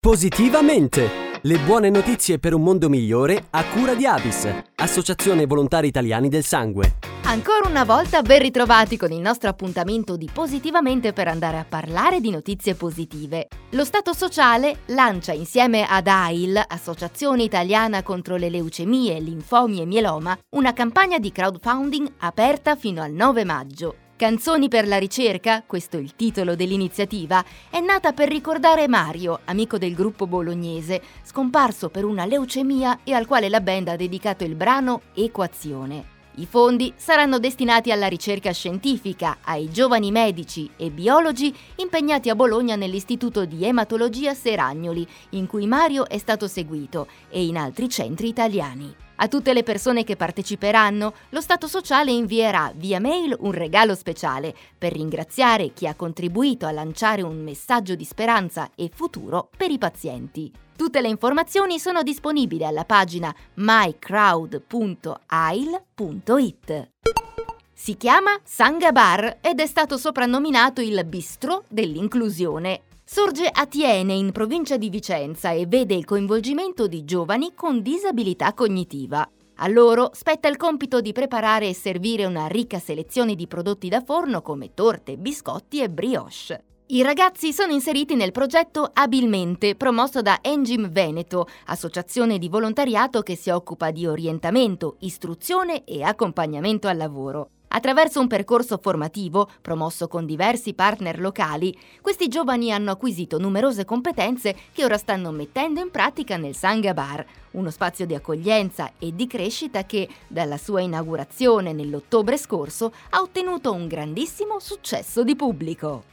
Positivamente! Le buone notizie per un mondo migliore a cura di Avis, Associazione Volontari Italiani del Sangue. Ancora una volta ben ritrovati con il nostro appuntamento di Positivamente per andare a parlare di notizie positive. Lo Stato sociale lancia insieme ad AIL, Associazione Italiana contro le leucemie, linfomi e mieloma, una campagna di crowdfunding aperta fino al 9 maggio. Canzoni per la ricerca, questo è il titolo dell'iniziativa, è nata per ricordare Mario, amico del gruppo bolognese, scomparso per una leucemia e al quale la band ha dedicato il brano Equazione. I fondi saranno destinati alla ricerca scientifica, ai giovani medici e biologi impegnati a Bologna nell'Istituto di Ematologia Seragnoli, in cui Mario è stato seguito, e in altri centri italiani. A tutte le persone che parteciperanno, lo Stato sociale invierà via mail un regalo speciale per ringraziare chi ha contribuito a lanciare un messaggio di speranza e futuro per i pazienti. Tutte le informazioni sono disponibili alla pagina mycrowd.ail.it. Si chiama Sangha Bar ed è stato soprannominato il bistrò dell'inclusione Sorge a Tiene, in provincia di Vicenza, e vede il coinvolgimento di giovani con disabilità cognitiva. A loro spetta il compito di preparare e servire una ricca selezione di prodotti da forno come torte, biscotti e brioche. I ragazzi sono inseriti nel progetto Abilmente, promosso da Engim Veneto, associazione di volontariato che si occupa di orientamento, istruzione e accompagnamento al lavoro. Attraverso un percorso formativo, promosso con diversi partner locali, questi giovani hanno acquisito numerose competenze che ora stanno mettendo in pratica nel Sangha Bar, uno spazio di accoglienza e di crescita che, dalla sua inaugurazione nell'ottobre scorso, ha ottenuto un grandissimo successo di pubblico.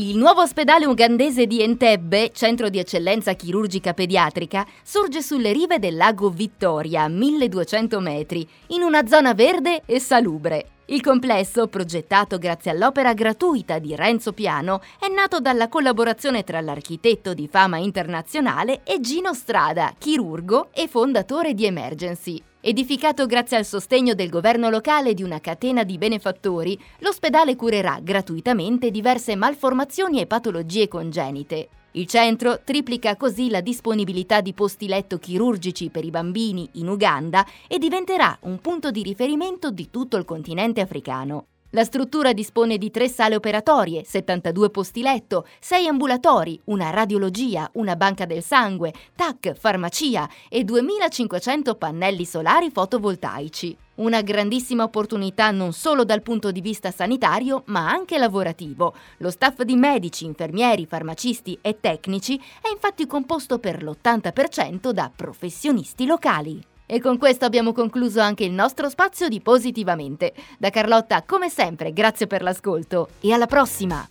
Il nuovo ospedale ugandese di Entebbe, centro di eccellenza chirurgica pediatrica, sorge sulle rive del lago Vittoria, a 1200 metri, in una zona verde e salubre. Il complesso, progettato grazie all'opera gratuita di Renzo Piano, è nato dalla collaborazione tra l'architetto di fama internazionale e Gino Strada, chirurgo e fondatore di Emergency. Edificato grazie al sostegno del governo locale e di una catena di benefattori, l'ospedale curerà gratuitamente diverse malformazioni e patologie congenite. Il centro triplica così la disponibilità di posti letto chirurgici per i bambini in Uganda e diventerà un punto di riferimento di tutto il continente africano. La struttura dispone di tre sale operatorie, 72 posti letto, 6 ambulatori, una radiologia, una banca del sangue, TAC, farmacia e 2500 pannelli solari fotovoltaici. Una grandissima opportunità non solo dal punto di vista sanitario, ma anche lavorativo. Lo staff di medici, infermieri, farmacisti e tecnici è infatti composto per l'80% da professionisti locali. E con questo abbiamo concluso anche il nostro spazio di Positivamente. Da Carlotta, come sempre, grazie per l'ascolto e alla prossima!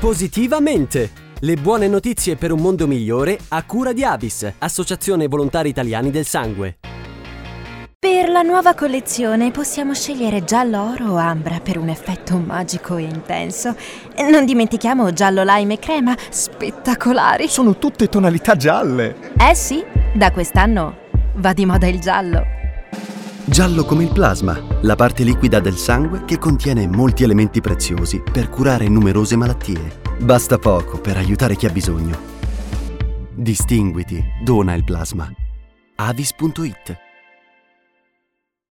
Positivamente! Le buone notizie per un mondo migliore a cura di Avis, Associazione Volontari Italiani del Sangue. Per la nuova collezione possiamo scegliere giallo oro o ambra per un effetto magico e intenso. Non dimentichiamo giallo lime e crema, spettacolari. Sono tutte tonalità gialle. Eh sì, da quest'anno Va di moda il giallo. Giallo come il plasma, la parte liquida del sangue che contiene molti elementi preziosi per curare numerose malattie. Basta poco per aiutare chi ha bisogno. Distinguiti, dona il plasma. avis.it